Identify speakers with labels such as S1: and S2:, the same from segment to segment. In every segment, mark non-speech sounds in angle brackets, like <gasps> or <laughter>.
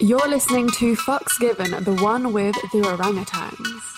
S1: You're listening to Fucks Given, the one with the orangutans.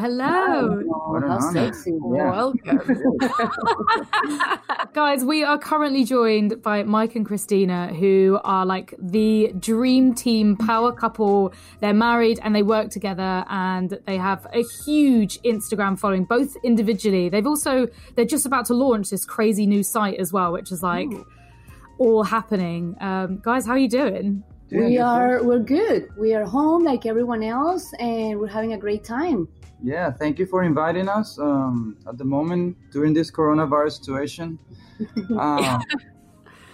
S2: Hello.
S3: What an
S4: How
S3: honor.
S4: sexy.
S3: Yeah.
S1: Welcome. <laughs> <laughs>
S2: Guys, we are currently joined by Mike and Christina, who are like the dream team power couple. They're married and they work together, and they have a huge Instagram following, both individually. They've also they're just about to launch this crazy new site as well, which is like all happening. Um, guys, how are you doing?
S3: Yeah,
S4: we
S3: good.
S4: are we're good. We are home like everyone else, and we're having a great time.
S3: Yeah, thank you for inviting us. Um, at the moment, during this coronavirus situation, <laughs> um,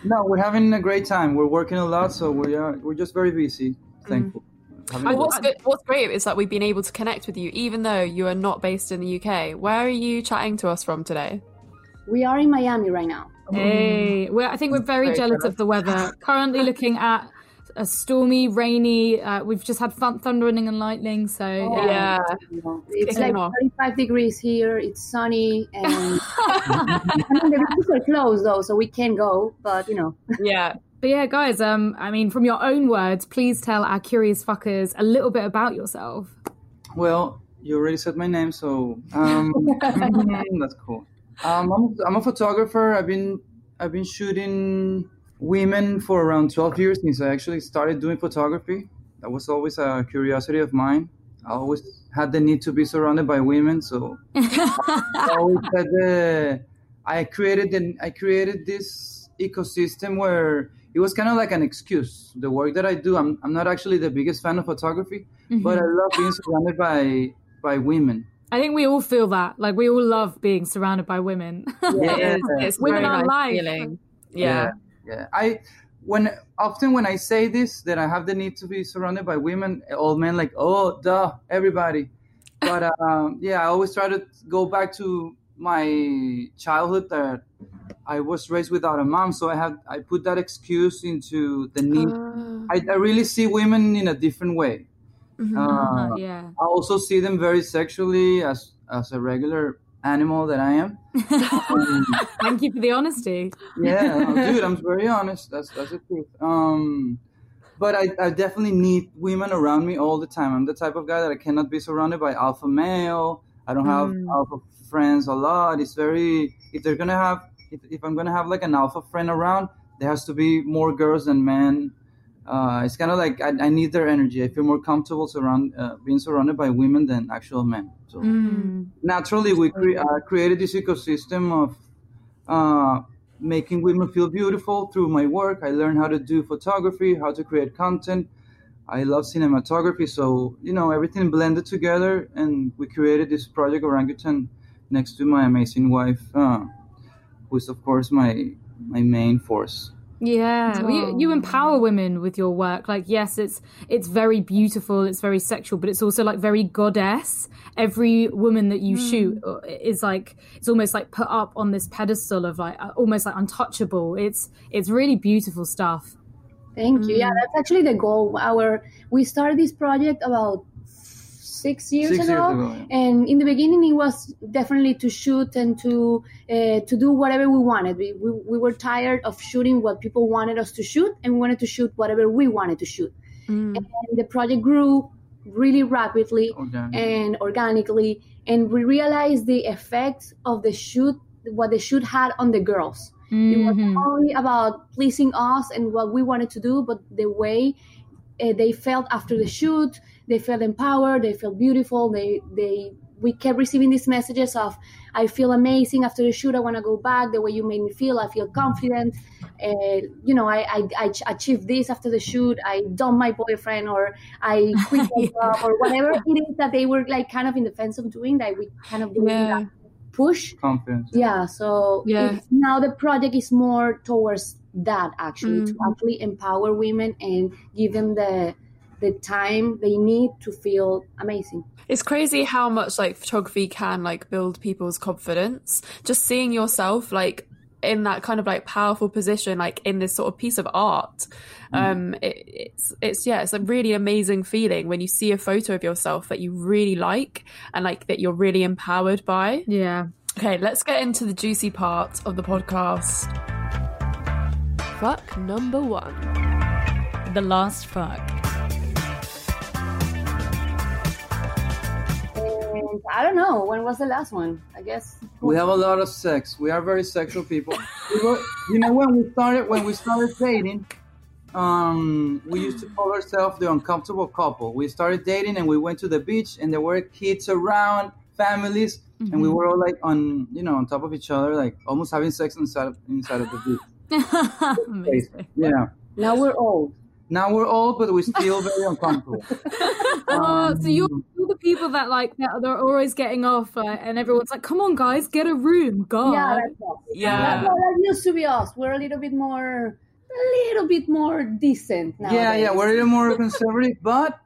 S3: no, we're having a great time. We're working a lot, so we are we're just very busy. Thankful. Having a
S1: And what's, good, what's great is that we've been able to connect with you, even though you are not based in the UK. Where are you chatting to us from today?
S4: We are in Miami right now.
S2: Hey, well, I think we're very
S3: Great,
S2: jealous of the weather. Currently looking at a stormy, rainy. Uh, we've just had fun, thundering and lightning, so
S4: Oh,
S2: yeah.
S4: You know, It's like
S1: off.
S4: 35 degrees here. It's sunny, and I mean <laughs> <laughs> the beaches are closed though, so we can't go. But you know, <laughs>
S1: Yeah.
S2: But yeah, guys, um, I mean, from your own words, please tell our curious fuckers a little bit about yourself.
S3: Well, you already said my name, so um, that's cool. Um, I'm, I'm a photographer. I've been I've been shooting women for around 12 years since I actually started doing photography. That was always a curiosity of mine. I always had the need to be surrounded by women, so I <laughs> always had the. I created an, I created this ecosystem where it was kind of like an excuse. The work that I do, I'm I'm not actually the biggest fan of photography, but I mm-hmm. love being surrounded by by women.
S2: I think we all feel that. Like, we all love being surrounded by women.
S1: It is. <laughs> It's
S2: Women
S1: very
S2: are
S1: nice
S2: life.
S1: feeling. Yeah.
S3: Yeah. I when often when I say this that I have the need to be surrounded by women, all men like, oh, duh, everybody. But <laughs> um, yeah, I always try to go back to my childhood that I was raised without a mom, so I have I put that excuse into the need.
S1: Uh,
S3: I, I really see women in a different way.
S1: mhm.
S3: Uh, <laughs>
S2: yeah.
S3: I also see them very sexually as as a regular animal that I am. <laughs> Um,
S2: Thank you for the honesty.
S3: yeah, no, dude, I'm very honest. That's that's the truth. Um, but I, I definitely need women around me all the time. I'm the type of guy that I cannot be surrounded by alpha male. I don't have
S2: Mm.
S3: alpha friends a lot. It's very if they're gonna have if, if I'm gonna have like an alpha friend around, there has to be more girls than men. Uh, it's kind of like I, I need their energy. I feel more comfortable surround uh, being surrounded by women than actual men. So
S2: Mm.
S3: naturally we cre- uh, created this ecosystem of uh, making women feel beautiful through my work i learned how to do photography how to create content i love cinematography so you know everything blended together and we created this project orangutan next to my amazing wife uh, who's of course my my main force
S2: Yeah, well, you, you empower women with your work. Like, yes, it's it's very beautiful, it's very sexual, but it's also like very goddess. Every woman that you shoot uh, is like it's almost like put up on this pedestal of like uh, almost like untouchable. It's it's really beautiful stuff.
S4: thank you. Yeah,
S3: Mm.
S4: that's actually the goal. Our we started this project about six years
S3: Six years
S4: ago.
S3: ago, yeah.
S4: and in the beginning it was definitely to shoot and to uh, to do whatever we wanted we, we, we were tired of shooting what people wanted us to shoot and we wanted to shoot whatever we wanted to shoot
S1: Mm.
S4: and the project grew really rapidly
S3: Organic.
S4: and organically and we realized the effects of the shoot what the shoot had on the girls it was
S2: Mhm.
S4: only about pleasing us and what we wanted to do but the way uh, they felt after the shoot they felt empowered they felt beautiful they they we kept receiving these messages of i feel amazing after the shoot i want to go back the way you made me feel i feel confident uh, you know I, I i ch- achieved this after the shoot i dumped my boyfriend or i quit my <laughs> job or whatever it is that they were like kind of in the fence of doing that we kind of believe
S1: Yeah.
S4: that push.
S3: confidence.
S4: Yeah, so
S1: Yeah.
S4: now the project is more towards that actually to
S1: Mm.
S4: actually empower women and give them the the time they need to feel amazing.
S1: It's crazy how much like photography can like build people's confidence. Just seeing yourself like in that kind of like powerful position, like in this sort of piece of art. Um, it, it's it's yeah, it's a really amazing feeling when you see a photo of yourself that you really like and like that you're really empowered by.
S2: Yeah.
S1: Okay, let's get into the juicy part of the podcast. Fuck number one.
S2: The last fuck.
S4: And I don't know when was the last one. I guess
S3: We have a lot of sex. We are very sexual people. We were, you know, when we started when we started dating, um, we used to call ourselves the uncomfortable couple. We started dating and we went to the beach and there were kids around, families, and we were all like on you know on top of each other, like almost having sex inside of, inside of the beach. <laughs> Yeah.
S4: now we're old.
S3: Now we're old, but we're still very uncomfortable. <laughs>
S2: Oh, so you're,
S3: Um,
S2: you're the people that like that they're always getting off, uh, and everyone's like, "Come on, guys, get a room, God."
S4: Yeah, that's us.
S1: Yeah.
S4: That, that used to be us. We're a little bit more, a little bit more decent now.
S3: Yeah, yeah, we're a little more <laughs> conservative, but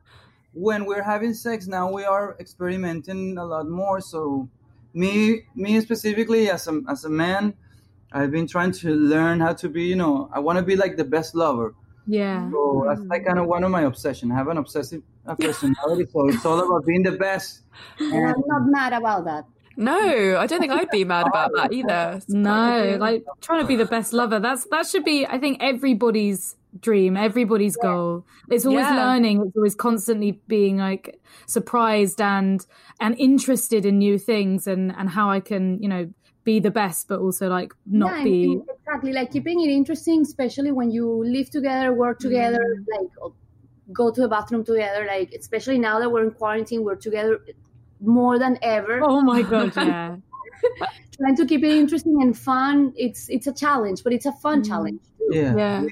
S3: when we're having sex now, we are experimenting a lot more. So, me, me specifically as a as a man, I've been trying to learn how to be. You know, I want to be like the best lover.
S2: yeah.
S3: So that's like kind of one of my obsession. I have an obsessive uh, personality, so it's all about being the best. <laughs>
S4: And I'm not mad about that.
S1: No, I don't think I'd be mad about that either. <laughs> It's
S2: No, like trying to be the best lover. That's that should be, I think, everybody's dream, everybody's goal. It's always
S1: Yeah.
S2: learning. It's always constantly being like surprised and and interested in new things and and how I can, you know, be the best, but also like not
S4: yeah,
S2: be.
S4: and- exactly like keeping it interesting, especially when you live together, work together, like go to the bathroom together. Like especially now that we're in quarantine, we're together more than ever.
S2: Oh my god, <laughs> yeah.
S4: Trying to keep it interesting and fun. It's it's a challenge, but it's a fun challenge. too.
S3: Yeah.
S1: Yeah.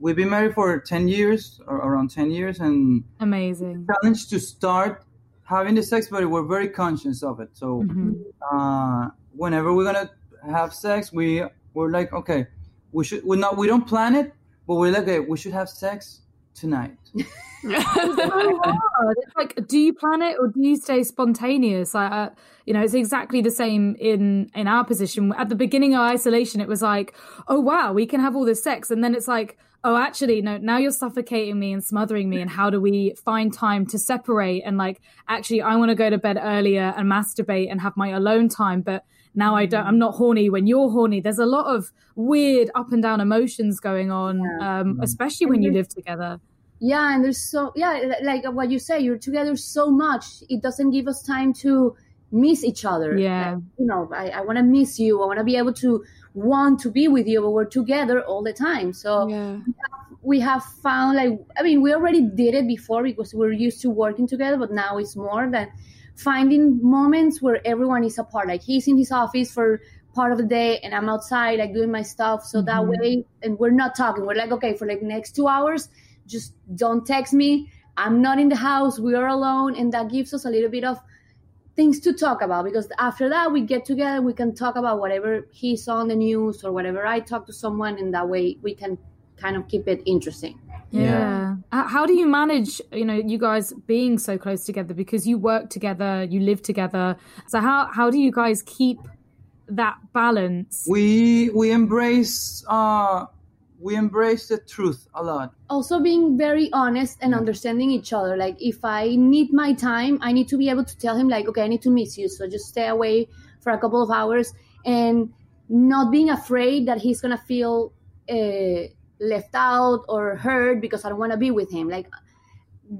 S3: We've been married for ten years, or around ten years, and
S2: Amazing.
S3: challenge to start having the sex, but we're very conscious of it. So.
S2: Mhm.
S3: uh, whenever we're gonna have sex, we we're like, okay, we should we not we don't plan it, but we're like, okay, we should have sex tonight.
S2: so <laughs> hard. It's like, do you plan it or do you stay spontaneous? I, uh, you know, it's exactly the same in in our position. At the beginning of isolation, it was like, oh wow, we can have all this sex, and then it's like, oh, actually, no, now you're suffocating me and smothering me. And how do we find time to separate? And like, actually, I want to go to bed earlier and masturbate and have my alone time, but now I don't. I'm not horny when you're horny. There's a lot of weird up and down emotions going on, um, especially when you live together.
S4: Yeah, and there's so yeah, like uh, what you say, you're together so much. It doesn't give us time to miss each other.
S2: Yeah.
S4: Like, you know, I, I want to miss you. I want to be able to want to be with you, but we're together all the time. So
S1: yeah.
S4: we have found like I mean, we already did it before because we're used to working together, but now it's more than finding moments where everyone is apart. Like he's in his office for part of the day and I'm outside like doing my stuff. So that mm-hmm. way and we're not talking. We're like, okay, for like next two hours, just don't text me. I'm not in the house. We are alone. And that gives us a little bit of things to talk about because after that we get together we can talk about whatever he saw on the news or whatever i talk to someone and that way we can kind of keep it interesting
S2: Yeah. H- How do you manage, you know, you guys being so close together because you work together, you live together. So how how do you guys keep that balance?
S3: We we embrace uh we embrace the truth a lot.
S4: also being very honest and mm. understanding each other. Like if i need my time i need to be able to tell him like okay i need to miss you so just stay away for a couple of hours. And not being afraid that he's gonna feel uh, left out or hurt because i don't want to be with him. Like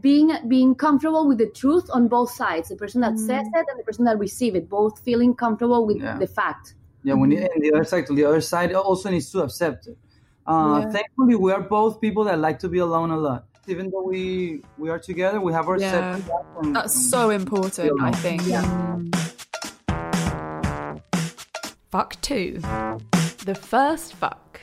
S4: being being comfortable with the truth on both sides the person that says mm. it and the person that receives it both feeling comfortable with
S3: Yeah.
S4: the fact.
S3: Yeah, when you, mm-hmm. and the other side, the other side also needs to accept it. Uh,
S1: Yeah.
S3: Thankfully, we are both people that like to be alone a lot. Even though we we are together, we have our
S1: Yeah.
S3: and-
S1: That's
S3: and-
S1: so important, I think. Fuck two. The first fuck.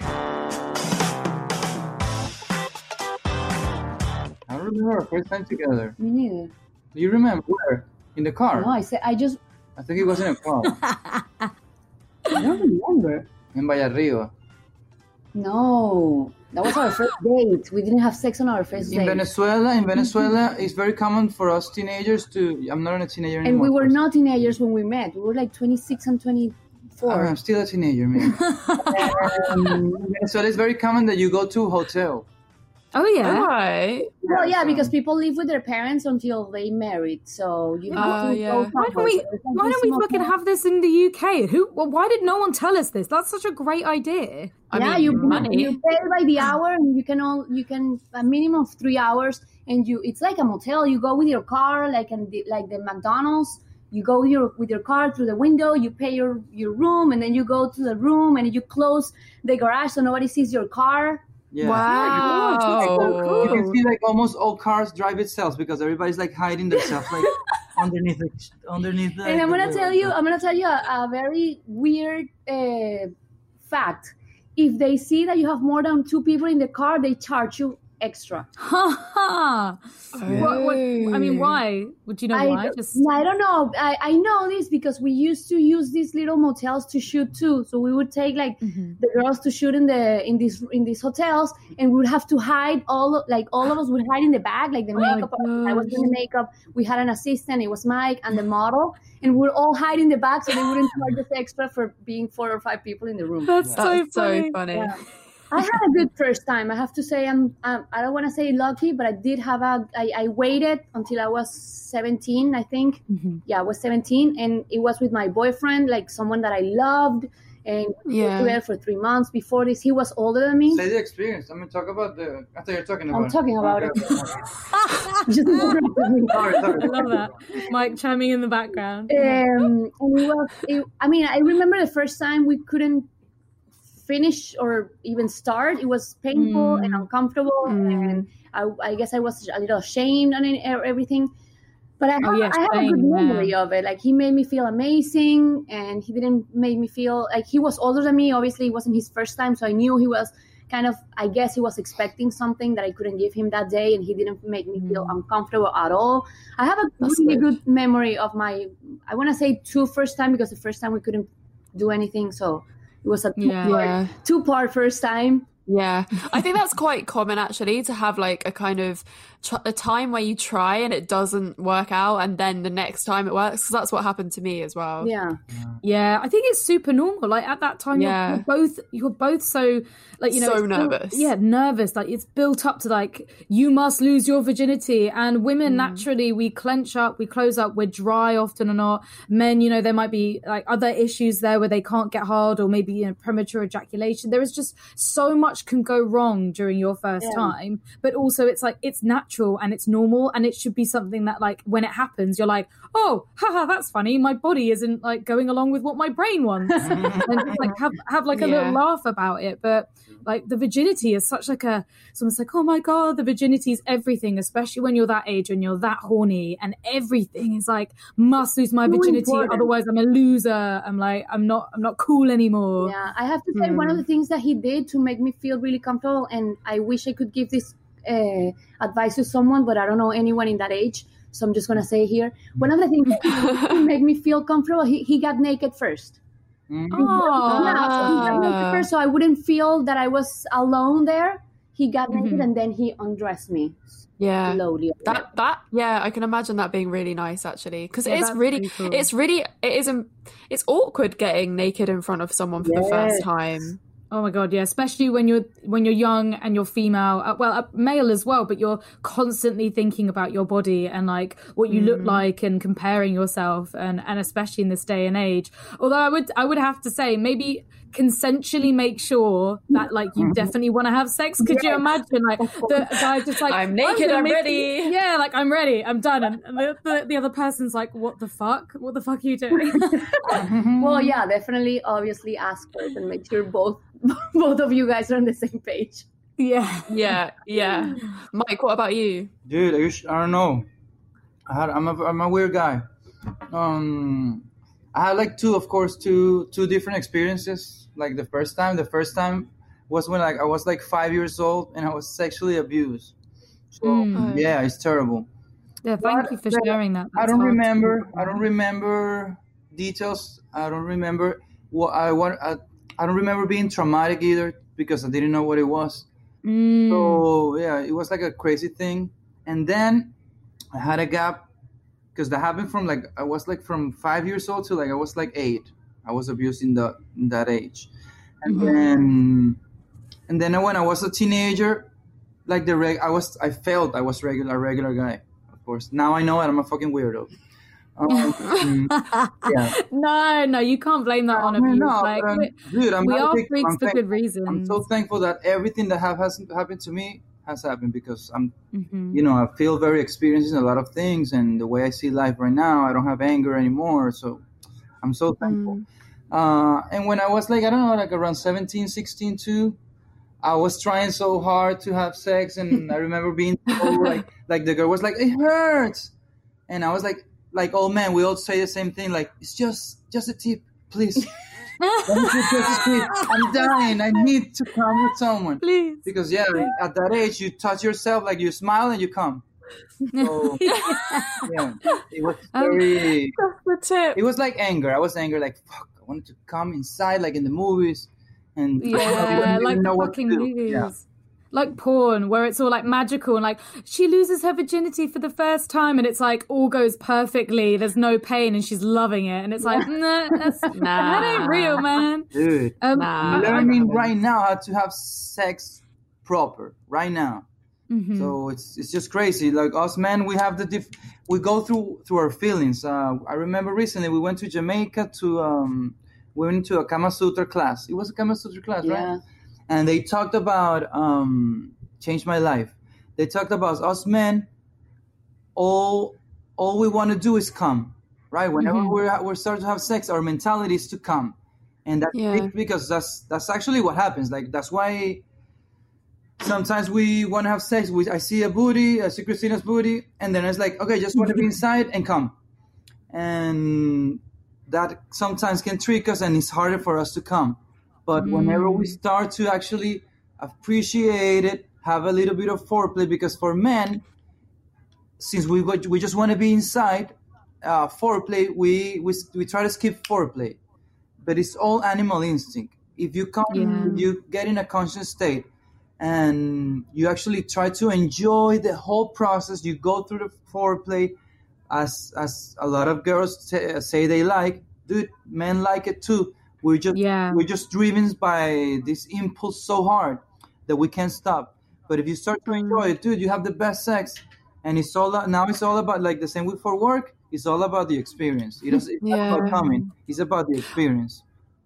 S3: I don't remember our first time together.
S4: me neither
S3: Do you remember where? In the car.
S4: no i said i just
S3: I think it was in a car. <laughs>
S4: I don't remember.
S3: In Vallarriba.
S4: No, that was our first date. We didn't have sex on our first
S3: In
S4: date.
S3: Venezuela, in Venezuela, it's very common for us teenagers to. I'm not a teenager anymore.
S4: and we were not teenagers when we met. We were like 26 and 24.
S3: Oh, I'm still a teenager, man. <laughs> um, in Venezuela, it's very common that you go to a hotel.
S2: Oh yeah.
S1: Right.
S4: Well, yeah, because people live with their parents until they married, so you have
S1: Oh,
S4: to
S1: yeah.
S4: go
S2: Why don't we?
S4: Like
S2: Why don't we fucking
S4: town.
S2: have this in the UK? Who? Well, why did no one tell us this? That's such a great idea.
S1: I
S4: yeah,
S1: mean,
S4: you
S1: money.
S4: you pay by the hour, and you can all you can a minimum of three hours, and you it's like a motel. You go with your car, like in the, like the McDonald's. You go with your with your car through the window. You pay your your room, and then you go to the room, and you close the garage so nobody sees your car.
S3: Yeah.
S1: Wow.
S3: You can see like almost all cars drive itself because everybody's like hiding themselves like <laughs> underneath the underneath the.
S4: and I'm gonna
S3: the-
S4: tell you, I'm gonna tell you a, a very weird uh, fact. If they see that you have more than two people in the car, they charge you extra.
S2: Ha <laughs> ha. What, what, I mean, why? Would you know
S4: I,
S2: why? Just
S4: I don't know. I, I know this because we used to use these little motels to shoot too. So we would take like
S2: Mhm.
S4: the girls to shoot in the in these in these hotels, and we would have to hide all like all of us would hide in the back, like the
S2: Oh
S4: makeup. I was doing the makeup. We had an assistant. It was Mike and the model, and we'd all hide in the back so they wouldn't charge us extra for being four or five people in the room.
S2: that's so
S1: That's so
S2: funny.
S1: funny.
S4: Yeah. I had a good first time. I have to say, I'm. I'm I don't want to say lucky, but I did have a. I, I waited until I was 17, I think.
S2: Mhm.
S4: Yeah, I was 17, and it was with my boyfriend, like someone that I loved, and we were
S1: Yeah.
S4: together for three months. Before this, he was older than me.
S3: Say the experience. I'm gonna talk about the. I thought you're talking about.
S4: I'm talking about it.
S3: Okay. <laughs>
S4: Just
S3: sorry, sorry.
S2: I love that. Mike chiming in the background.
S4: um, and it was. It, I mean, I remember the first time we couldn't finish or even start. It was painful and
S2: Mm.
S4: uncomfortable,
S1: Mm.
S4: and I, I guess I was a little ashamed and e- everything. But I have,
S2: Oh,
S4: I have a good memory
S2: yeah.
S4: of it. Like he made me feel amazing, and he didn't make me feel like he was older than me. Obviously, it wasn't his first time, so I knew he was kind of. I guess he was expecting something that I couldn't give him that day, and he didn't make me feel uncomfortable at all. I have a
S1: That's
S4: really
S1: good.
S4: good memory of my. I want to say two first time because the first time we couldn't do anything, so it was a two
S2: Yeah.
S4: part,
S1: Yeah.
S4: two part first time.
S1: Yeah, I think that's quite common actually to have like a kind of tr- a time where you try and it doesn't work out, and then the next time it works. Because that's what happened to me as well.
S4: Yeah,
S2: Yeah, I think it's super normal. Like at that time,
S1: Yeah.
S2: you're, you're both you're both so like you know
S1: So
S2: it's built-
S1: nervous.
S2: yeah, nervous. Like it's built up to like you must lose your virginity, and women
S1: Mm.
S2: naturally we clench up, we close up, we're dry often or not. Men, you know, there might be like other issues there where they can't get hard or maybe you know premature ejaculation. There is just so much can go wrong during your first
S4: Yeah.
S2: time, but also it's like it's natural and it's normal, and it should be something that like when it happens, you're like, oh, haha, that's funny. My body isn't like going along with what my brain wants, <laughs> and just, like have have like a
S1: Yeah.
S2: little laugh about it. But like the virginity is such like a someone's like, oh my god, the virginity is everything, especially when you're that age and you're that horny, and everything is like must lose my virginity,
S4: important.
S2: otherwise I'm a loser. I'm like I'm not I'm not cool anymore.
S4: Yeah, I have to say one of hmm. the things that he did to make me feel really comfortable, and I wish I could give this uh, advice to someone, but I don't know anyone in that age, so I'm just gonna say here. One of the things that he <laughs> did to make me feel comfortable, he, he got naked first.
S2: Oh,
S4: Yeah, so he got naked first, so I wouldn't feel that I was alone there. He got naked
S2: Mhm.
S4: and then he undressed me
S1: Yeah.
S4: slowly.
S1: That that yeah, I can imagine that being really nice actually because
S2: Yeah,
S1: it's really
S2: cool.
S1: it's really it isn't it's awkward getting naked in front of someone for the first time.
S2: Oh my god, yeah, especially when you're when you're young and you're female, uh, well, uh, male as well, but you're constantly thinking about your body and like what you look like and comparing yourself and and especially in this day and age. Although I would I would have to say maybe consensually make sure that like you definitely want to have sex. Could you imagine like the guy just like
S1: I'm naked, I'm
S2: make-
S1: ready.
S2: Yeah, like I'm ready, I'm done, and and the, the, the other person's like, what the fuck? What the fuck are you doing? <laughs>
S4: Well, <laughs> yeah, definitely, obviously, ask first and make sure both <laughs> both of you guys are on the same page.
S2: yeah.
S1: Yeah, yeah. Mike, what about you?
S3: Dude, I, usu- I don't know. I had, I'm a I'm a weird guy. Um, I had like two, of course, two two different experiences. Like the first time, the first time was when like I was like five years old and I was sexually abused. So
S2: Mm.
S3: yeah, it's terrible.
S2: Yeah, thank
S3: But
S2: you for sharing that.
S3: I don't remember. I don't remember details. I don't remember what I want. I, I don't remember being traumatic either because I didn't know what it was.
S2: Mm.
S3: So yeah, it was like a crazy thing. And then I had a gap because that happened from like I was like from five years old to like I was like eight. I was abused in the in that age, and
S2: Mm-hmm.
S3: then and then when I was a teenager, like the reg, I was I felt I was regular a regular guy. Of course, now I know it. I'm a fucking weirdo. Um, <laughs> yeah.
S2: no, no, you can't blame that on abuse.
S3: no,
S2: like,
S3: um,
S2: we-
S3: dude, I'm
S2: we
S3: victim.
S2: freaks
S3: I'm
S2: for good reasons.
S3: I'm so thankful that everything that have has happened to me has happened because I'm
S2: Mhm.
S3: you know, I feel very experienced in a lot of things, and the way I see life right now, I don't have anger anymore. So I'm so thankful. Uh, and when I was like, I don't know, like around 17, 16 too, I was trying so hard to have sex, and I <laughs> remember being told, like, like the girl was like, it hurts, and I was like, like, oh man, we all say the same thing, like, it's just, just a tip, please. <laughs> Let me just a tip. I'm dying. I need to come with someone
S2: Please.
S3: because yeah, at that age, you touch yourself, like you smile and you come. <laughs> So yeah, it was
S2: Um,
S3: very.
S1: That's the tip.
S3: It was like anger. I was angry, like fuck. I wanted to come inside, like in the movies, and
S2: Yeah, <laughs> like
S3: know
S2: the
S3: what to
S2: fucking movies.
S3: Yeah.
S2: Like porn, where it's all like magical and like she loses her virginity for the first time and it's like all goes perfectly. There's no pain and she's loving it. And it's like, nah, that's, <laughs> that ain't real, man.
S3: dude.
S2: Um,
S1: Nah.
S3: I'm
S2: I- I-
S3: learning right now how to have sex proper. Right now.
S2: Mhm.
S3: So it's it's just crazy. Like us men, we have the diff- we go through through our feelings. Uh, I remember recently we went to Jamaica to um, we went to a Kama Sutra class. It was a Kama Sutra class, right? And they talked about um, change my life. They talked about us men. All all we want to do is come, right? Whenever
S2: Mhm.
S3: we're we're starting to have sex, our mentality is to come, and that's
S1: Yeah.
S3: because that's that's actually what happens. Like that's why sometimes we want to have sex. We I see a booty, I see Christina's booty, and then it's like, okay, just want to be inside and come, and that sometimes can trick us, and it's harder for us to come. But whenever we start to actually appreciate it, have a little bit of foreplay, because for men, since we we just want to be inside, uh, foreplay we, we we try to skip foreplay, but it's all animal instinct. If you come,
S2: Yeah.
S3: you get in a conscious state, and you actually try to enjoy the whole process, you go through the foreplay, as as a lot of girls say, say they like. Dude, men like it too. We're just
S2: Yeah.
S3: we're just driven by this impulse so hard that we can't stop. But if you start to mm. enjoy it, dude, you have the best sex, and it's all now. It's all about like the same way for work. It's all about the experience. It is, it's
S1: Yeah.
S3: about coming. It's about the experience.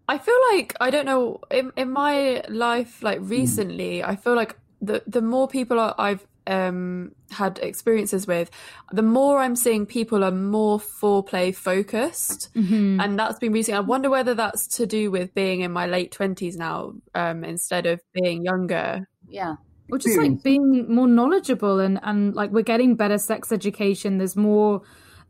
S1: I feel like I don't know in in my life like mm. recently I feel like the the more people I've um had experiences with the more I'm seeing people are more foreplay focused
S2: Mhm.
S1: and that's been recent I wonder whether that's to do with being in my late 20s now um instead of being younger
S4: Yeah.
S2: or just like being more knowledgeable and and like we're getting better sex education there's more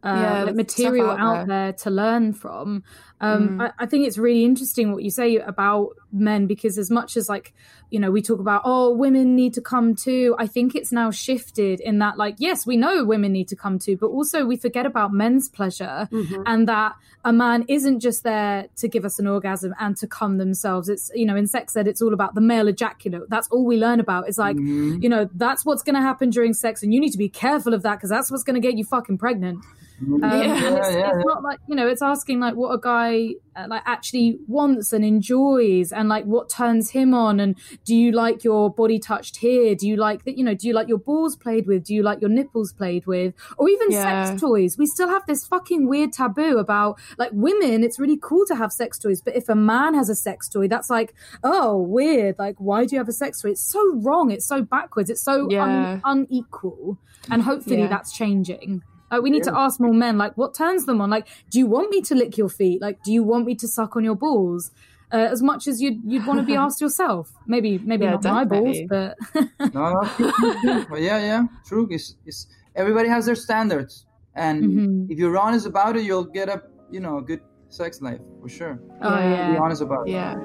S2: uh,
S1: Yeah,
S2: like material
S1: out
S2: out there. to learn from um
S1: Mm.
S2: I, I think it's really interesting what you say about men because as much as like you know we talk about oh women need to come too i think it's now shifted in that like yes we know women need to come too but also we forget about men's pleasure and that a man isn't just there to give us an orgasm and to come themselves it's you know in sex ed it's all about the male ejaculate that's all we learn about it's like
S3: Mhm.
S2: you know that's what's going to happen during sex and you need to be careful of that because that's what's going to get you fucking pregnant um,
S1: Yeah.
S2: and it's,
S3: Yeah,
S2: it's not like you know it's asking like what a guy uh, like actually wants and enjoys and like what turns him on and do you like your body touched here? Do you like that you know do you like your balls played with? Do you like your nipples played with? Or even
S1: Yeah.
S2: sex toys. We still have this fucking weird taboo about like women it's really cool to have sex toys but if a man has a sex toy that's like oh weird. Like why do you have a sex toy? It's so wrong. It's so backwards. It's so
S1: Yeah.
S2: un- unequal. And hopefully
S1: Yeah.
S2: that's changing like we need to ask more men, like what turns them on. Like, do you want me to lick your feet? Like, do you want me to suck on your balls? Uh, as much as you'd you'd want to be <laughs> asked yourself. Maybe maybe
S1: Yeah,
S2: not my balls, but <laughs>
S3: No, no. <laughs> But yeah, yeah, true. It's, it's everybody has their standards, and
S2: Mhm.
S3: if you're honest about it, you'll get a you know a good sex life for sure.
S2: oh
S1: Yeah.
S2: yeah,
S3: Be honest about it.
S1: yeah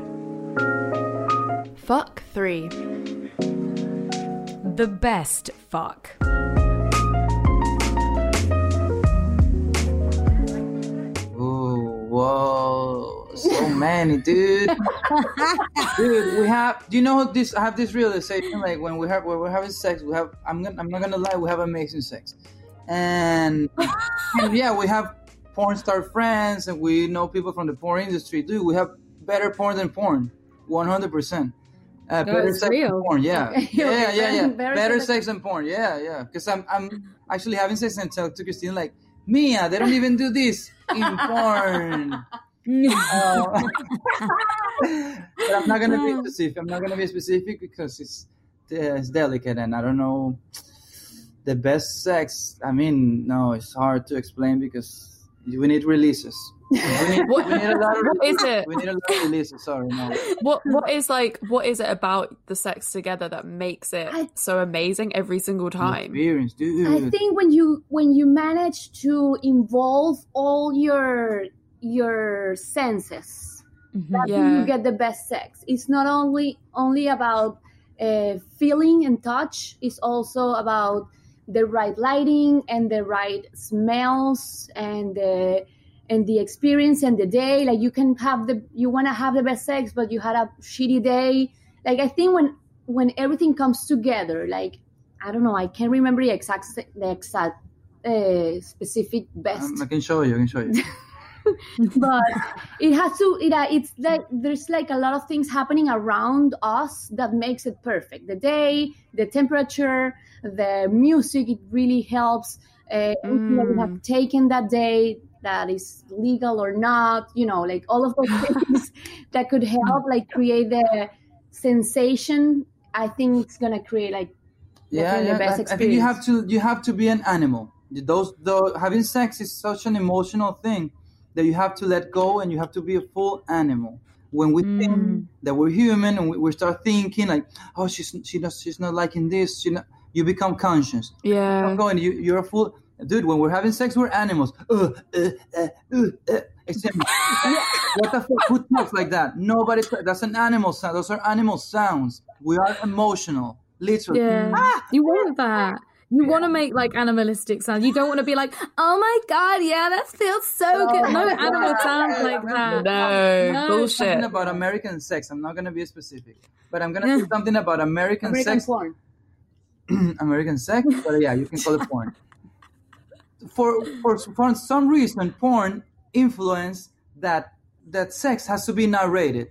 S5: Fuck 3. The best fuck.
S3: Whoa, so many, dude. dude, we have. Do you know this? I have this realization. Like when we have when we're having sex, we have. I'm gonna. I'm not gonna lie. We have amazing sex, and, and yeah, we have porn star friends, and we know people from the porn industry. Dude, we have better porn than porn. One hundred percent. Uh, better sex
S2: real.
S3: than porn, yeah,
S4: Okay,
S3: yeah,
S4: okay,
S3: yeah, yeah.
S4: better-
S3: Better,
S4: better
S3: sex than porn, yeah, yeah. Because I'm, I'm actually having sex and tell to Christine like, Mia, they don't even do this in porn. Uh, <laughs> but I'm not gonna be specific. I'm not gonna be specific because it's it's delicate and I don't know the best sex. I mean, no, it's hard to explain because we need releases. We need,
S1: What-
S3: we need a lot of
S1: what is
S3: releases.
S1: it?
S3: We need a lot of releases. Sorry, no.
S1: what what is like what is it about the sex together that makes it
S4: I-
S1: so amazing every single time?
S3: Experience, dude.
S4: I think when you when you manage to involve all your your senses,
S2: Mhm.
S4: that's when you get the best sex. It's not only only about uh, feeling and touch. It's also about the right lighting and the right smells and the and the experience and the day. Like you can have the you want to have the best sex, but you had a shitty day. Like I think when when everything comes together, like I don't know, I can't remember the exact the exact uh, specific best
S3: Um, I can show you. I can show you. <laughs> <laughs>
S4: but it has to it, uh, it's like there's like a lot of things happening around us that makes it perfect the day the temperature the music it really helps uh, anything that we have taken that day that is legal or not you know like all of those <laughs> things that could help like create the sensation i think it's gonna create like
S3: yeah, yeah.
S4: the best
S3: I, I think you have to you have to be an animal. Those though having sex is such an emotional thing that you have to let go and you have to be a full animal. When we think mm. that we're human and we, we start thinking like, oh, she's she does she's not liking this. She not, you become conscious.
S1: Yeah.
S3: I'm going. You, you're a full dude. When we're having sex, we're animals. Uh, uh, uh, uh, uh. Except, <laughs> what the fuck? Who talks like that? Nobody. That's an animal sound. Those are animal sounds. We are emotional, literally.
S2: Yeah. You want that. You want to make like animalistic sounds. You don't want to be like, oh my god, yeah, that feels so good. No
S3: my
S2: animal
S3: God.
S2: sounds like that.
S1: No,
S2: No,
S1: bullshit.
S3: Something about American sex. I'm not gonna be specific, but I'm gonna say something about American,
S4: american
S3: sex.
S4: porn <clears throat>
S3: American sex, but yeah, you can call it porn. For for for some reason, porn influence that that sex has to be narrated.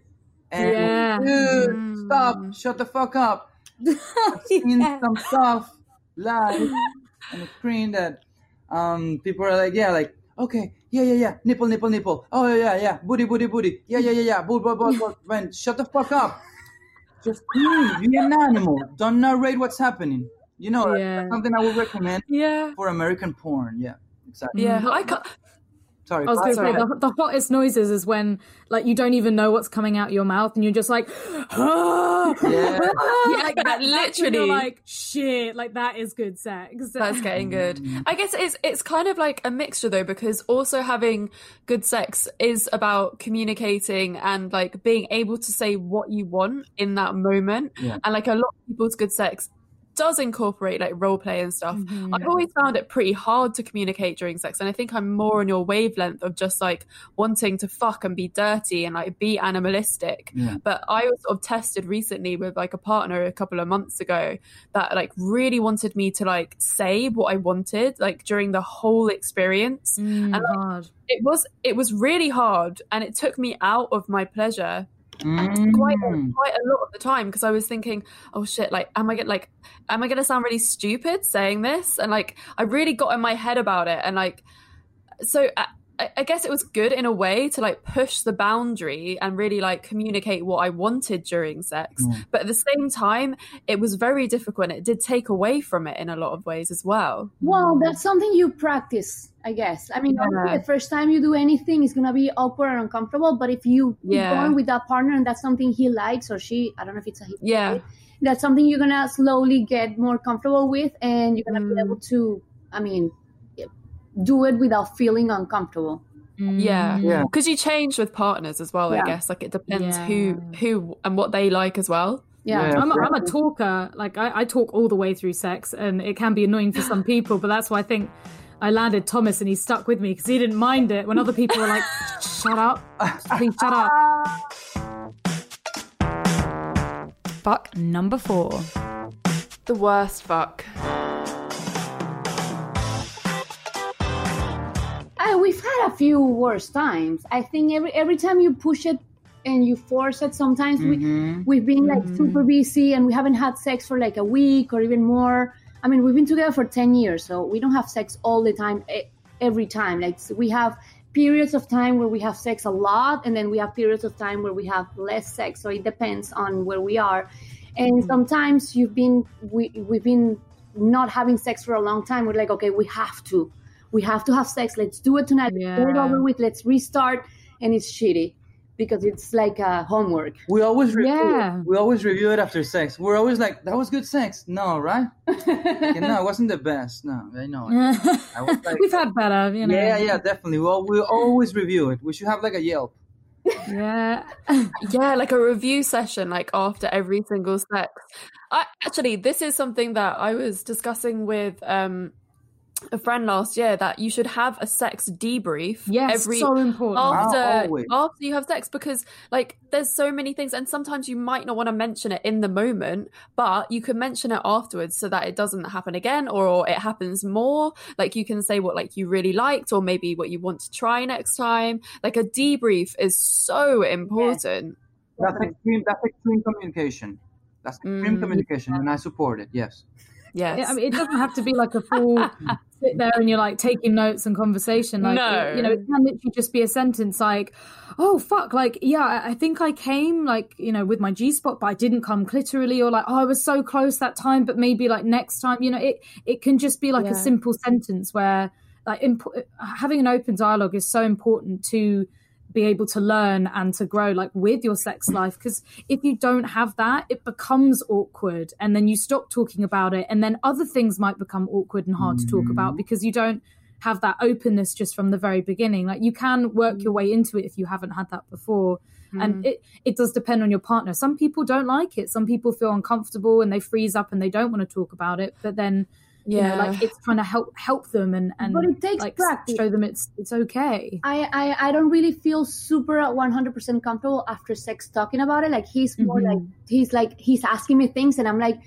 S3: And
S2: Yeah.
S3: dude, stop, shut the fuck up. I've <laughs> seen some stuff live on the screen that um people are like, yeah, like, okay, yeah, yeah, yeah, nipple, nipple, nipple. Oh yeah, yeah, yeah, booty, booty, booty. Yeah, yeah, yeah, yeah, bull, bull, bull, bull. Man, shut the fuck up. Just please, be an animal. Don't narrate what's happening. You know, uh,
S2: Yeah.
S3: that's something I would recommend
S1: Yeah.
S3: for American porn. Yeah, exactly.
S1: Yeah. Mm-hmm. I can't
S3: Sorry.
S2: I was going to say the, the hottest noises is when like you don't even know what's coming out your mouth and you're just like, <gasps> ah,
S3: Yeah.
S1: Yeah,
S2: like
S1: that
S2: that's you're
S1: literally-
S2: like shit, like that is good sex.
S1: That's getting good. Mm. I guess it's it's kind of like a mixture though, because also having good sex is about communicating and like being able to say what you want in that moment.
S3: Yeah.
S1: And like a lot of people's good sex does incorporate like role play and stuff. I've always found it pretty hard to communicate during sex, and I think I'm more on your wavelength of just like wanting to fuck and be dirty and like be animalistic.
S3: Yeah.
S1: But I was sort of tested recently with like a partner a couple of months ago that like really wanted me to like say what I wanted like during the whole experience.
S2: Mm,
S1: And, like,
S2: hard.
S1: It was it was really hard, and it took me out of my pleasure
S3: Mm.
S1: quite quite a lot of the time because I was thinking, oh shit, like am I gonna like am I gonna sound really stupid saying this? And like I really got in my head about it, and like so I, I- I guess it was good in a way to like push the boundary and really like communicate what I wanted during sex, but at the same time, it was very difficult. and It did take away from it in a lot of ways as well.
S4: Well, that's something you practice, I guess. I mean,
S1: Yeah.
S4: the first time you do anything, it's gonna be awkward and uncomfortable. But if you keep
S1: Yeah.
S4: going with that partner and that's something he likes or she, I don't know if it's a he.
S1: Yeah.
S4: That's something you're gonna slowly get more comfortable with, and you're gonna be
S1: Mm.
S4: able to, I mean, do it without feeling uncomfortable.
S1: Yeah. Mm.
S3: Yeah.
S1: Because you change with partners as well,
S4: Yeah.
S1: I guess. Like it depends
S2: Yeah.
S1: who who and what they like as well.
S4: Yeah.
S3: Yeah.
S2: I'm a, I'm a talker. Like I, I talk all the way through sex, and it can be annoying for some people. But that's why I think I landed Thomas and he stuck with me because he didn't mind it when other people were like, shut up, please shut up.
S5: Fuck number four.
S1: The worst fuck.
S4: We've had a few worse times. I think every every time you push it and you force it, sometimes
S3: Mhm.
S4: we we've been like super busy and we haven't had sex for like a week or even more. I mean, we've been together for ten years, so we don't have sex all the time, every time. Like we have periods of time where we have sex a lot, and then we have periods of time where we have less sex. So it depends on where we are. And sometimes you've been we we've been not having sex for a long time. We're like, okay, we have to, we have to have sex. Let's do it tonight. Let's get it over with. Let's restart. And it's shitty because it's like uh, homework.
S3: We always review
S2: Yeah.
S3: it. We always review it after sex. We're always like, that was good sex. No, right? Yeah, no, it wasn't the best. No, I know. I was <laughs> like,
S2: We've had better, you know.
S3: yeah, yeah, definitely. Well, we always review it. We should have like a Yelp.
S2: Yeah. <laughs>
S1: Yeah, like a review session, like after every single sex. I actually, this is something that I was discussing with um a friend last year that you should have a sex debrief
S2: Yes,
S1: every
S2: so important.
S1: after
S3: always.
S1: after you have sex because like there's so many things and sometimes you might not want to mention it in the moment but you can mention it afterwards so that it doesn't happen again or it happens more like you can say what like you really liked or maybe what you want to try next time like a debrief is so important
S3: That's extreme. That's extreme communication. That's extreme
S1: Mm.
S3: communication, and I support it. Yes.
S1: Yes
S2: Yeah, I mean, it doesn't have to be like a full <laughs> sit there and you're like taking notes and conversation. Like,
S1: No.
S2: it- you know, it can literally just be a sentence like, "Oh fuck!" Like, yeah, I, think I came like you know with my G spot, but I didn't come clitorally, or like, "Oh, I was so close that time, but maybe like next time." You know, it it can just be like a simple sentence where like imp- having an open dialogue is so important to be able to learn and to grow like with your sex life because if you don't have that it becomes awkward and then you stop talking about it and then other things might become awkward and hard to talk about mm-hmm. because you don't have that openness just from the very beginning. Like you can work your way into it if you haven't had that before and mm-hmm. it it does depend on your partner. Some people don't like it. Some people feel uncomfortable and they freeze up and they don't want to talk about it but then you know,
S1: Yeah.
S2: like it's trying to help help them and and
S4: But it takes
S2: like
S4: practice.
S2: show them it's it's okay
S4: I, I I don't really feel super 100% comfortable after sex talking about it. Like he's more
S2: Mhm.
S4: like he's like he's asking me things, and I'm like,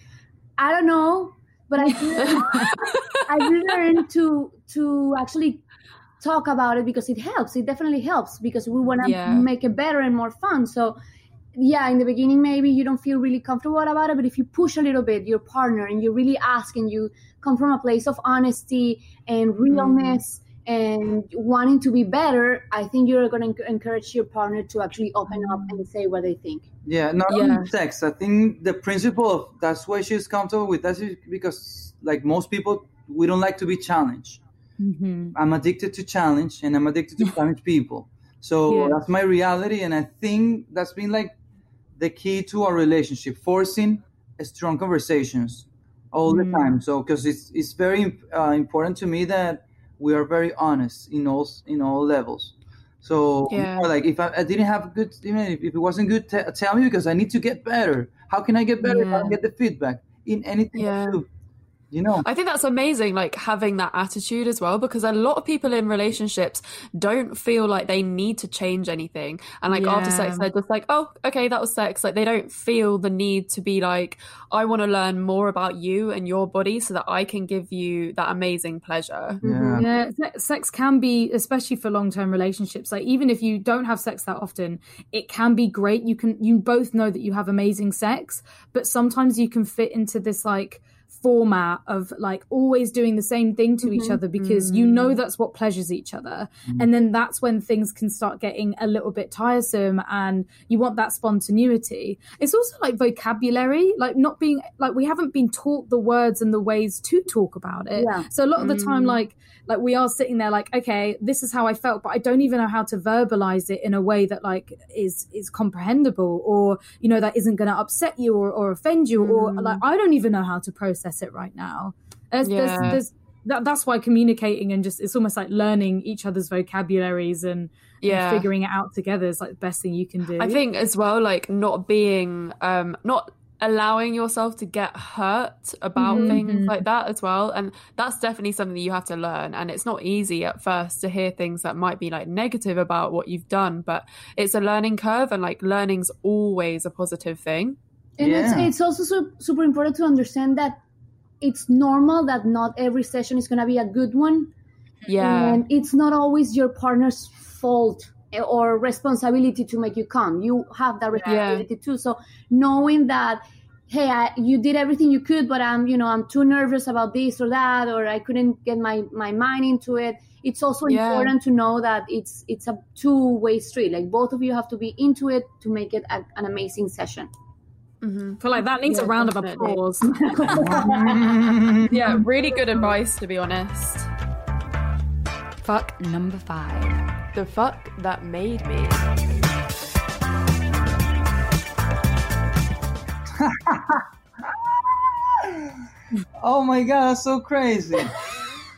S4: I don't know, but I <laughs> <laughs> I learned to to actually talk about it because it helps. It definitely helps because we want to
S1: Yeah.
S4: make it better and more fun. So yeah, in the beginning maybe you don't feel really comfortable about it, but if you push a little bit your partner and you really ask and you come from a place of honesty and realness and wanting to be better, I think you're going to encourage your partner to actually open up and say what they think.
S3: Yeah, not
S1: Yeah.
S3: only sex. I think the principle of that's why she's comfortable with that is because, like most people, we don't like to be challenged.
S2: hmm
S3: I'm addicted to challenge, and I'm addicted to <laughs> challenge people. So
S2: Yeah.
S3: that's my reality, and I think that's been like the key to our relationship, forcing strong conversations all the
S2: Mm.
S3: time. So because it's it's very uh, important to me that we are very honest in all in all levels. So
S1: Yeah.
S3: like if I, I didn't have good, even if, if it wasn't good, t- tell me because I need to get better. How can I get better? if I don't get the feedback in anything
S1: Yeah.
S3: I. You know.
S1: I think that's amazing, like having that attitude as well, because a lot of people in relationships don't feel like they need to change anything. And like after sex, they're just like, oh, okay, that was sex. Like they don't feel the need to be like, I want to learn more about you and your body so that I can give you that amazing pleasure.
S3: Yeah.
S2: Mm-hmm. Yeah, sex can be, especially for long term relationships. Like even if you don't have sex that often, it can be great. You can you both know that you have amazing sex, but sometimes you can fit into this like format of like always doing the same thing to each mm-hmm. other because you know mm-hmm. that's what pleasures each other. Mm-hmm. And then that's when things can start getting a little bit tiresome and you want that spontaneity. It's also like vocabulary like not being like we haven't been taught the words and the ways to talk about it.
S4: Yeah.
S2: so a lot of the time mm. like like we are sitting there like okay this is how i felt but i don't even know how to verbalize it in a way that like is is comprehensible or you know that isn't going to upset you or, or offend you or like mm. i don't even know how to process it right now there's,
S1: Yeah.
S2: there's, there's that, that's why communicating and just it's almost like learning each other's vocabularies and, and
S1: Yeah.
S2: figuring it out together is like the best thing you can do
S1: I think as well, like not being, um, not allowing yourself to get hurt about
S2: Mhm.
S1: things like that as well and that's definitely something that you have to learn and it's not easy at first to hear things that might be like negative about what you've done but it's a learning curve and like learning's always a positive thing
S4: And
S3: Yeah.
S4: it's, it's also su- super important to understand that it's normal that not every session is going to be a good one.
S1: yeah
S4: And it's not always your partner's fault eh, or responsibility to make you come. You have that responsibility too. So knowing that, hey, I, you did everything you could, but I'm, you know, I'm too nervous about this or that, or I couldn't get my, my mind into it. It's also
S1: Yeah.
S4: important to know that it's it's a two way street. Like both of you have to be into it to make it a, an amazing session.
S1: Hmm
S2: I feel like that needs a
S1: Yeah,
S2: round of applause. <laughs>
S1: yeah really good advice to be honest
S5: Fuck number five.
S1: the fuck that made me <laughs>
S3: Oh my god, that's so crazy.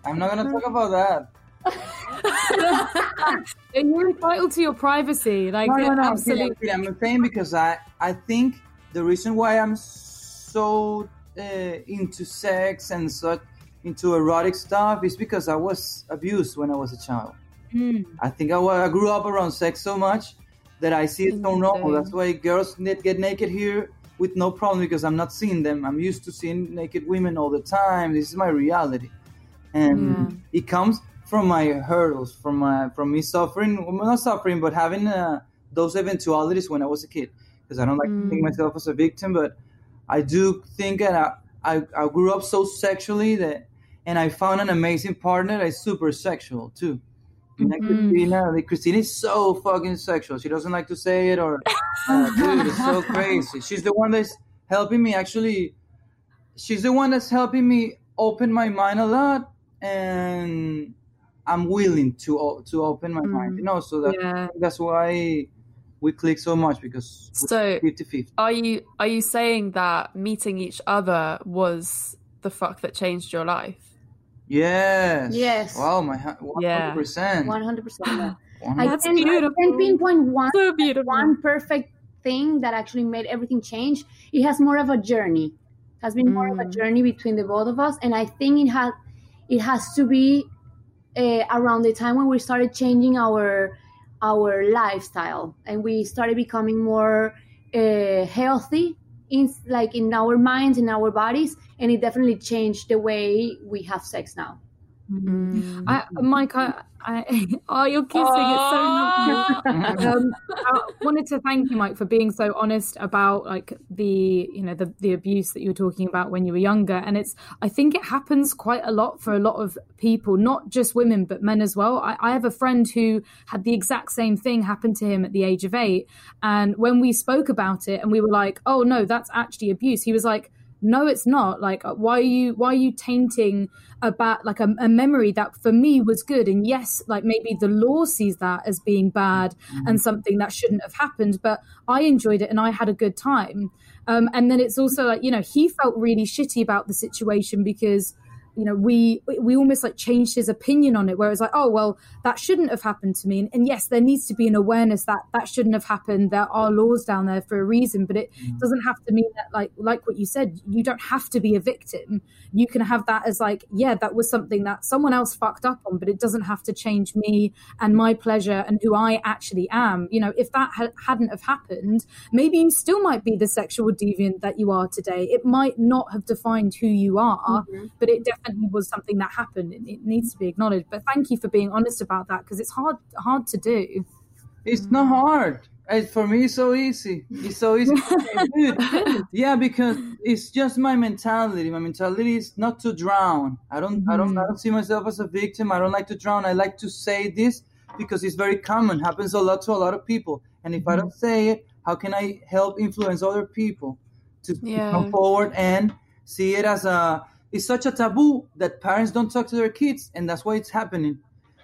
S3: I'm not gonna talk about that.
S2: And <laughs> you're entitled to your privacy. Like,
S3: No, no, no. I'm
S2: absolutely.
S3: I'm kidding. I'm saying because I, I think the reason why I'm so uh, into sex and such into erotic stuff is because I was abused when I was a child.
S2: Mm.
S3: I think I, I grew up around sex so much that I see it so normal. That's why girls get naked here with no problem because I'm not seeing them. I'm used to seeing naked women all the time. This is my reality, and it comes from my hurdles, from my from me suffering, well, not suffering, but having uh, those eventualities when I was a kid. Because I don't like to think
S1: Mm.
S3: myself as a victim, but I do think that I, I I grew up so sexually that, and I found an amazing partner that's super sexual too. And like. Christina, like Christina is so fucking sexual. She doesn't like to say it, or uh, <laughs> dude, it's so crazy. She's the one that's helping me actually. She's the one that's helping me open my mind a lot, and I'm willing to to open my mind.
S1: Mm.
S3: You know, so that
S2: Yeah.
S3: that's why we click so much because
S1: So-
S3: 50-50.
S1: Are you are you saying that meeting each other was the fuck that changed your life?
S3: Yes.
S4: Yes.
S3: Wow, my hu- 100%.
S1: Yeah.
S4: 100%. <laughs> I
S3: 100%.
S2: That's
S4: can, I can pinpoint one
S1: So beautiful.
S4: one perfect thing that actually made everything change. It has more of a journey. It has been more of a
S1: Mm.
S4: journey between the both of us, and I think it has it has to be uh, around the time when we started changing our our lifestyle and we started becoming more uh, healthy in like in our minds in our bodies and it definitely changed the way we have sex now
S1: Mm.
S2: I, Mike, I, I, <laughs> oh, you're kissing.
S1: Aw.
S2: It's so lovely. um, I wanted to thank you, Mike, for being so honest about like the you know the the abuse that you were talking about when you were younger, and it's I think it happens quite a lot for a lot of people, not just women but men as well. I, I have a friend who had the exact same thing happen to him at the age of eight, and when we spoke about it, and we were like, oh no, that's actually abuse. He was like no it's not. Like uh, why are you why are you tainting about like a, a memory that for me was good? And yes like maybe the law sees that as being bad and something that shouldn't have happened but i enjoyed it and i had a good time. Um, and then it's also like you know he felt really shitty about the situation because you know we we almost like changed his opinion on it where it's like oh well that shouldn't have happened to me. And, and yes there needs to be an awareness that that shouldn't have happened. There are laws down there for a reason but it mm. doesn't have to mean that like like what you said you don't have to be a victim. You can have that as like yeah that was something that someone else fucked up on but it doesn't have to change me and my pleasure and who i actually am. You know if that ha- hadn't have happened maybe you still might be the sexual deviant that you are today. It might not have defined who you are mm-hmm. but it definitely was something that happened it, it needs to be acknowledged but thank you for being honest about that because it's hard hard to do
S3: It's not hard. It's, for me, it's so easy. It's so easy. <laughs> Yeah, because it's just my mentality. My mentality is not to drown. I don't. I don't. I mm-hmm. don't see myself as a victim. I don't like to drown. I like to say this because it's very common. Happens a lot to a lot of people. And if I mm-hmm. don't say it, how can I help influence other people to to
S1: Yeah.
S3: come forward and see it as a? It's such a taboo that parents don't talk to their kids, and that's why it's happening.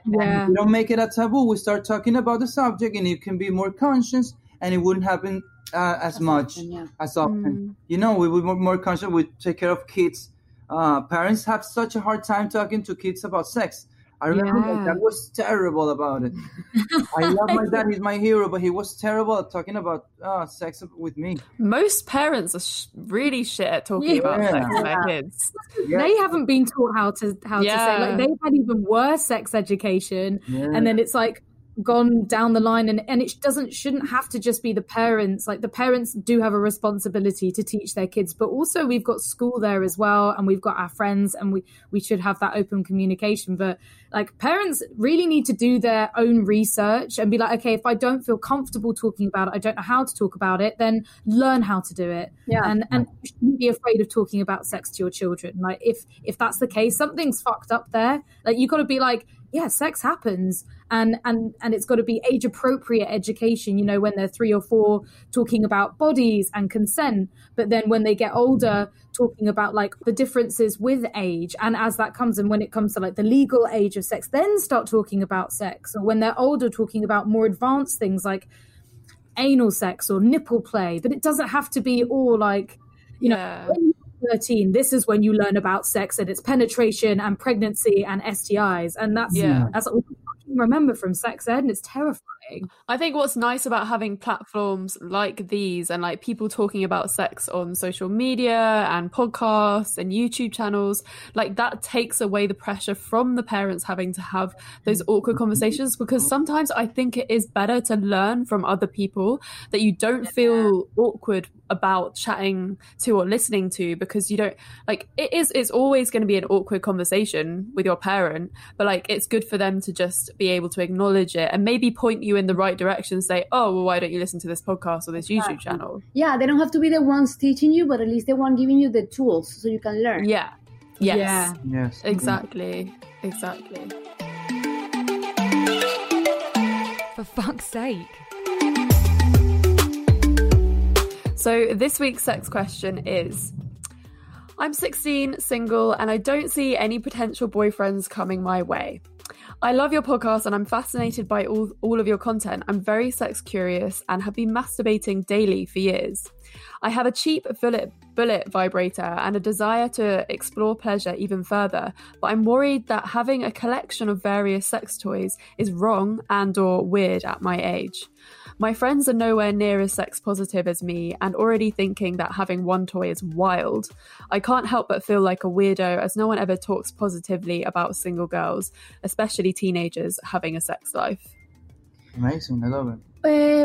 S2: Yeah.
S3: if we don't make it a taboo. We start talking about the subject, and you can be more conscious, and it wouldn't happen uh, as much
S4: often, yeah.
S3: as often. You know, we would be more conscious. We take care of kids. Uh, parents have such a hard time talking to kids about sex. I remember my dad was terrible about it. I love my dad; he's my hero, but he was terrible at talking about uh, sex with me.
S1: Most parents are sh- really shit at talking
S2: Yeah.
S1: about sex with their kids.
S3: Yeah.
S2: They haven't been taught how to how to say like they've had even worse sex education,
S3: Yeah.
S2: and then it's like gone down the line and, and it doesn't shouldn't have to just be the parents. Like the parents do have a responsibility to teach their kids but also we've got school there as well and we've got our friends and we we should have that open communication. But like parents really need to do their own research and be like okay if i don't feel comfortable talking about it i don't know how to talk about it then learn how to do it.
S4: Yeah.
S2: and and shouldn't be afraid of talking about sex to your children. Like if if that's the case something's fucked up there. Like you've got to be like yeah sex happens. And and and it's got to be age appropriate education you know when they're 3 or 4 talking about bodies and consent. But then when they get older talking about like the differences with age and as that comes and when it comes to like the legal age of sex then start talking about sex. Or when they're older talking about more advanced things like anal sex or nipple play. But it doesn't have to be all like you know
S1: Yeah.
S2: when 13 this is when you learn about sex and its penetration and pregnancy and stis and that's
S1: Yeah.
S2: that's what we remember from sex ed and it's terrifying
S1: I think what's nice about having platforms like these and like people talking about sex on social media and podcasts and YouTube channels, like that takes away the pressure from the parents having to have those awkward conversations because sometimes I think it is better to learn from other people that you don't feel awkward about chatting to or listening to because you don't like it is it's always going to be an awkward conversation with your parent but like it's good for them to just be able to acknowledge it and maybe point you in the right direction say oh well why don't you listen to this podcast or this youtube channel
S4: Yeah, they don't have to be the ones teaching you, but at least the one giving you the tools so you can learn.
S1: yeah yes
S2: Yeah.
S3: Yes.
S1: exactly exactly
S5: For fuck's sake.
S1: So this week's sex question is I'm 16, single, and I don't see any potential boyfriends coming my way. I love your podcast and I'm fascinated by all, all of your content. I'm very sex curious and have been masturbating daily for years. I have a cheap bullet, bullet vibrator and a desire to explore pleasure even further, but I'm worried that having a collection of various sex toys is wrong and or weird at my age. My friends are nowhere near as sex positive as me and already thinking that having one toy is wild. I can't help but feel like a weirdo as no one ever talks positively about single girls, especially teenagers, having a sex life.
S3: Amazing. I love it.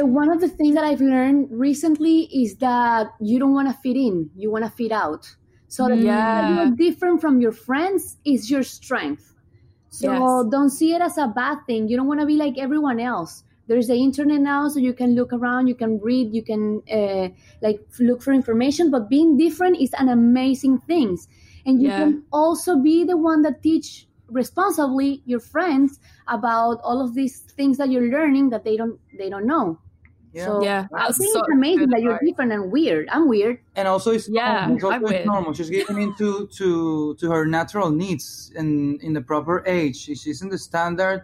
S4: Uh, one of the things that I've learned recently is that you don't want to fit in, you want to fit out. So that
S1: Yeah.
S4: you're different from your friends is your strength. So
S1: Yes.
S4: don't see it as a bad thing. You don't want to be like everyone else. There's the internet now, so you can look around, you can read, you can uh, like look for information. But being different is an amazing thing, and you
S1: Yeah.
S4: can also be the one that teach responsibly your friends about all of these things that you're learning that they don't they don't know.
S3: Yeah.
S4: So
S1: Yeah,
S4: I
S1: that's
S4: think
S1: so
S4: it's amazing that you're
S1: advice.
S4: different and weird. I'm weird.
S3: and also it's
S1: Yeah,
S3: normal. It's also
S1: I'm
S3: normal. She's getting <laughs> into to to her natural needs in in the proper age. She's in the standard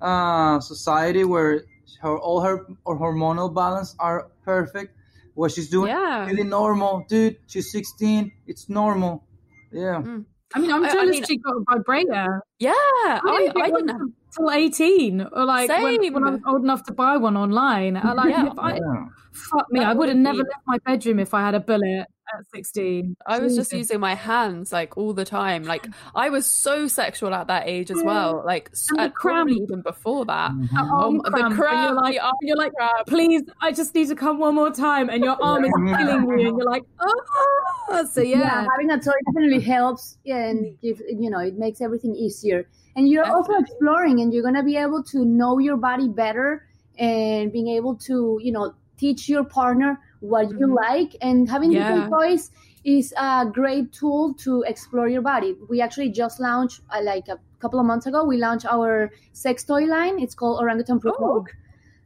S3: uh, society where her all her or hormonal balance are perfect. What she's doing
S1: Yeah.
S3: really normal, dude. She's 16. It's normal. Yeah. Mm.
S2: i mean i'm
S1: I- I
S2: jealous
S1: mean-
S2: she got a vibrator
S1: Yeah, I,
S2: didn't
S1: I
S2: get
S1: didn't
S2: one till 18 or like when,
S1: Same.
S2: when i was old enough to buy one online I, like
S1: Yeah.
S2: if I,
S3: yeah.
S2: fuck me
S1: That
S2: i would have never left my bedroom if i had a bullet at 16
S1: I was just using my hands like all the time. Like <gasps> I was so sexual at that age as well. Like s-
S2: And
S1: at probably
S2: cramp.
S1: even before that.
S3: Mhm.
S2: Her arm um,
S1: the
S2: cramp, and
S1: cramp,
S2: you're like,
S1: the arm
S2: you're like,
S1: cramp.
S2: please, I just need to come one more time, and your arm is <laughs> killing you, and you're like, oh, so yeah,
S4: having a toy definitely helps. And it gives, you know, it makes everything easier. And you're also exploring, and you're gonna be able to know your body better, and being able to, you know, teach your partner what you
S1: Mhm.
S4: like. And having
S1: Yeah.
S4: different toys is a great tool to explore your body. We actually just launched, uh, like a couple of months ago, we launched our sex toy line. It's called Orangutan Provoke.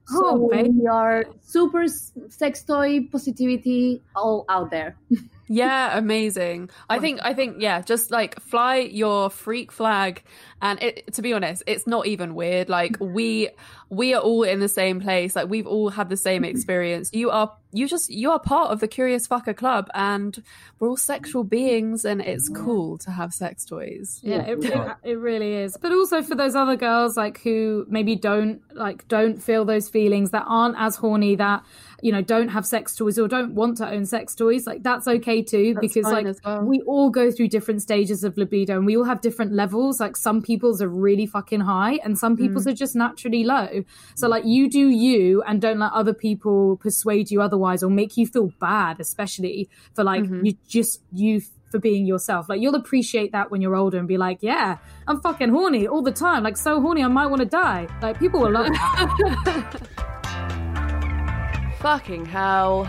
S4: So
S2: Oh,
S4: we are super sex toy positivity all out there. <laughs>
S1: Yeah, amazing. I think I think yeah, just like fly your freak flag and it, to be honest, it's not even weird. Like mm-hmm. we we are all in the same place. Like we've all had the same mm-hmm. experience. You are you just you are part of the Curious Fucker Club and we're all sexual beings and it's cool to have sex toys.
S2: Yeah, it, it, it really is. But also for those other girls like who maybe don't like don't feel those feelings that aren't as horny that you know don't have sex toys or don't want to own sex toys like that's okay too
S1: That's
S2: because like
S1: well.
S2: we all go through different stages of libido and we all have different levels like some people's are really fucking high and some hmm. people's are just naturally low. So like you do you and don't let other people persuade you otherwise or make you feel bad especially for like mm-hmm. you just you for being yourself. Like you'll appreciate that when you're older and be like yeah i'm fucking horny all the time. Like so horny i might want to die. Like people will love that <laughs>
S1: Fucking hell.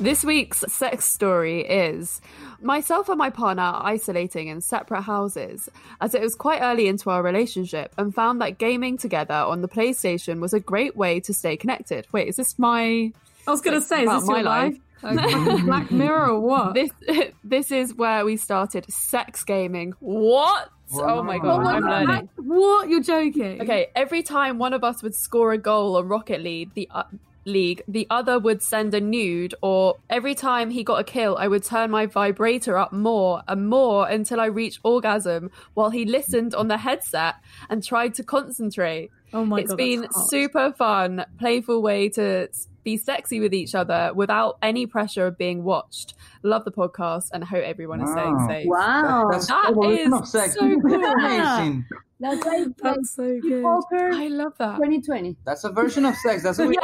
S1: This week's sex story is myself and my partner are isolating in separate houses as it was quite early into our relationship and found that gaming together on the PlayStation was a great way to stay connected. Wait, is this my
S2: I was going to say, is this
S1: my
S2: your
S1: life.
S2: life? <laughs> Black Mirror or what?
S1: this <laughs> this is where we started sex gaming. What? Oh my god,
S3: Oh my
S1: I'm
S3: God.
S1: learning.
S2: What? You're joking?
S1: Okay, every time one of us would score a goal on Rocket League, the uh, league, the other would send a nude, or every time he got a kill, I would turn my vibrator up more and more until I reached orgasm, while he listened on the headset and tried to concentrate.
S2: Oh my
S1: It's
S2: god,
S1: been
S2: that's hot.
S1: super fun, playful way to s- be sexy with each other without any pressure of being watched. Love the podcast and hope everyone is staying safe.
S4: Wow.
S3: That's
S1: That
S3: evolution
S1: is
S3: of sex.
S1: so cool.
S3: Amazing.
S4: That's like, like
S2: That's so good.
S4: poker
S1: I love that.
S4: 2020.
S3: That's a version of sex. That's what <laughs> we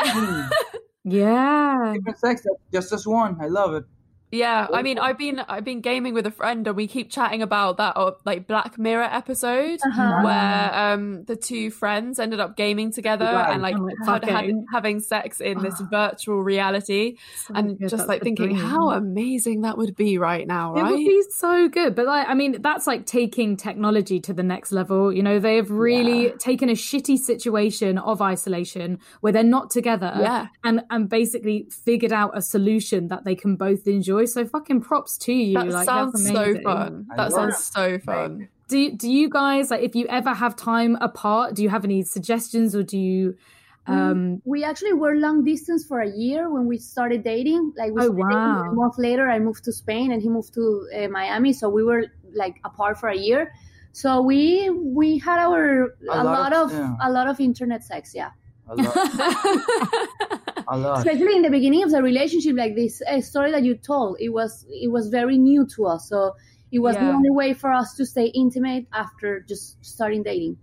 S2: Yeah.
S3: different sex, just as one. I love it.
S1: Yeah, I mean, I've been I've been gaming with a friend, and we keep chatting about that uh, like Black Mirror episode
S4: Uh-huh.
S1: where um the two friends ended up gaming together
S3: Right.
S1: and like
S2: And,
S1: had, had, having sex in this virtual reality,
S2: So
S1: and
S2: good,
S1: just
S2: that's
S1: like thinking
S2: dream.
S1: how amazing that would be right now,
S2: It would be so good, but like, I mean, that's like taking technology to the next level. You know, they've really
S1: Yeah.
S2: taken a shitty situation of isolation where they're not together,
S1: Yeah.
S2: and and basically figured out a solution that they can both enjoy. So fucking props to you.
S1: that
S2: like,
S1: sounds
S2: that's
S1: so fun. That
S3: love
S1: sounds so fun.
S2: Do you, do you guys like if you ever have time apart? Do you have any suggestions, or do you? Um,
S4: We actually were long distance for a year when we started dating. Like, we
S2: Oh,
S4: started dating,
S2: wow.
S4: A month later, I moved to Spain and he moved to uh, Miami. So we were like apart for a year. So we we had our a,
S3: A
S4: lot,
S3: lot
S4: of,
S3: of- yeah.
S4: a lot of internet sex. Yeah.
S3: A lot. <laughs> A lot.
S4: especially in the beginning of the relationship like this uh, story that you told it was it was very new to us so it was the only way for us to stay intimate after just starting dating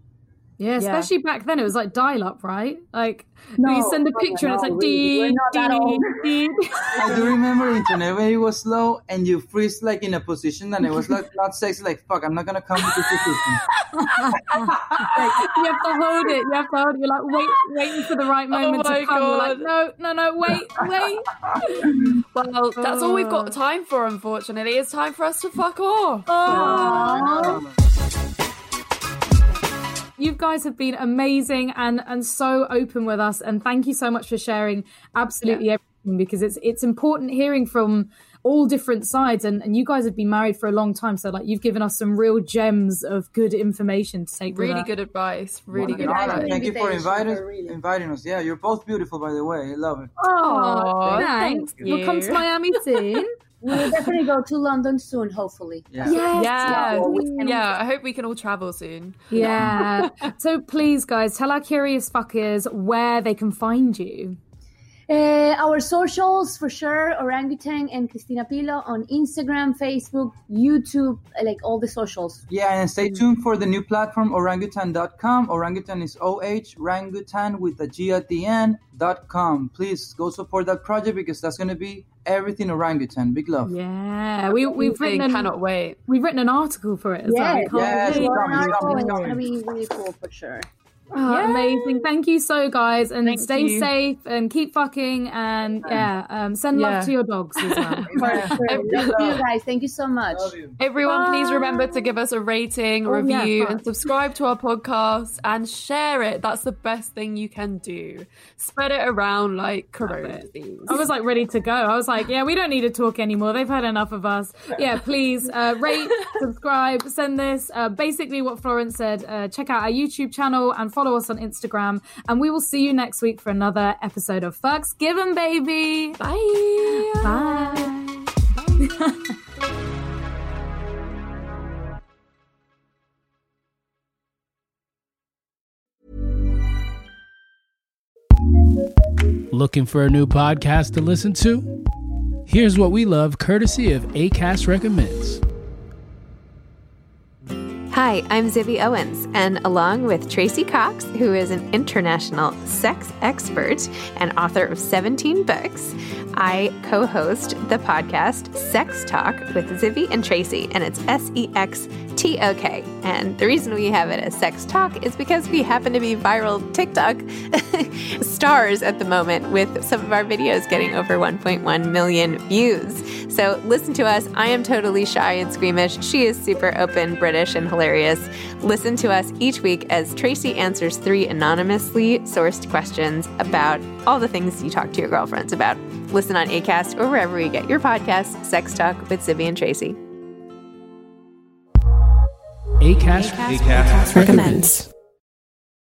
S2: yeah, especially back then, it was like dial up, right? Like
S4: No,
S2: you send a
S4: no,
S2: picture and it's like
S4: we-
S2: dee,
S4: not that old.
S2: dee, dee. <laughs>
S3: I do remember internet when it was slow and you freeze like in a position and it was like not sexy. Like fuck, I'm not gonna come with this position. <laughs> <laughs>
S2: you have to hold it. You have to hold it. You're like wait, waiting for the right oh moment
S1: Oh
S2: to come. You're like, no, no, no, wait, wait.
S1: Well, that's all we've
S2: Oh.
S1: got time for. Unfortunately, it's time for us to fuck off.
S2: Oh. You guys have been amazing and and so open with us, and thank you so much for sharing absolutely everything because it's it's important hearing from all different sides and, and you guys have been married for a long time so like you've given us some real gems of good information to take
S1: Really good advice. Really good
S3: Thank
S1: advice.
S3: you. Thank you for inviting
S4: really.
S3: inviting us. Yeah, you're both beautiful, by the way. I love it.
S2: Oh,
S1: Aw,
S2: thanks.
S1: thank
S2: We'll come to. Miami soon. <laughs>
S4: we'll definitely go to london soon hopefully
S3: Yeah.
S2: yes.
S1: Yeah,
S4: we can-
S1: yeah. I hope we can all travel soon.
S2: Yeah. <laughs> so please, guys, tell our curious fuckers where they can find you.
S4: Uh, our socials for sure orangutan and Cristina Pilo on Instagram, Facebook, YouTube, like all the socials.
S3: Yeah, and stay tuned for the new platform orangutan.com. Orangutan is OH, rangutan with a G at the end, dot com. Please go support that project because that's going to be everything orangutan. Big love.
S2: Yeah, we we've
S1: Amazing,
S2: written an,
S1: cannot wait.
S2: we've written an article for it as
S4: Yeah,
S2: well. I
S3: yeah, it's coming,
S4: It's
S3: it's coming, it's
S4: gonna be really cool for sure.
S2: Oh, amazing. Thank you so, guys. And
S1: Thank
S2: stay
S1: you.
S2: safe and keep fucking. And yeah, um, send love to your dogs as well. <laughs>
S4: Thank you guys. Thank you so much.
S3: You.
S1: Everyone, please remember to give us a rating, a
S2: Oh, yeah,
S1: review,
S2: fuck.
S1: and subscribe to our podcast and share it. That's the best thing you can do. Spread it around like corona.
S2: I was like ready to go. I was like, yeah, we don't need to talk anymore. They've had enough of us. Yeah, please uh, rate, <laughs> subscribe, send this. Uh, basically, what Florence said. Uh, check out our YouTube channel and follow us on Instagram. And we will see you next week for another episode of Fucks Given, baby.
S1: Bye.
S2: Bye. <laughs>
S6: Looking for a new podcast to listen to? Here's what we love courtesy of ACAST Recommends.
S7: Hi, I'm Zibby Owens, and along with Tracey Cox, who is an international sex expert and author of 17 books, I co host the podcast Sex Tok with Zibby and Tracey, and it's S E X T O K. And the reason we have it as Sex Tok is because we happen to be viral TikTok <laughs> stars at the moment, with some of our videos getting over 1.1 million views. So listen to us. I am totally shy and squeamish. She is super open, British, and hilarious. Listen to us each week as Tracey answers three anonymously sourced questions about all the things you talk to your girlfriends about. Listen on ACAST or wherever you get your podcasts, Sex Tok with Zibby and Tracey.
S6: ACAST,
S5: recommends.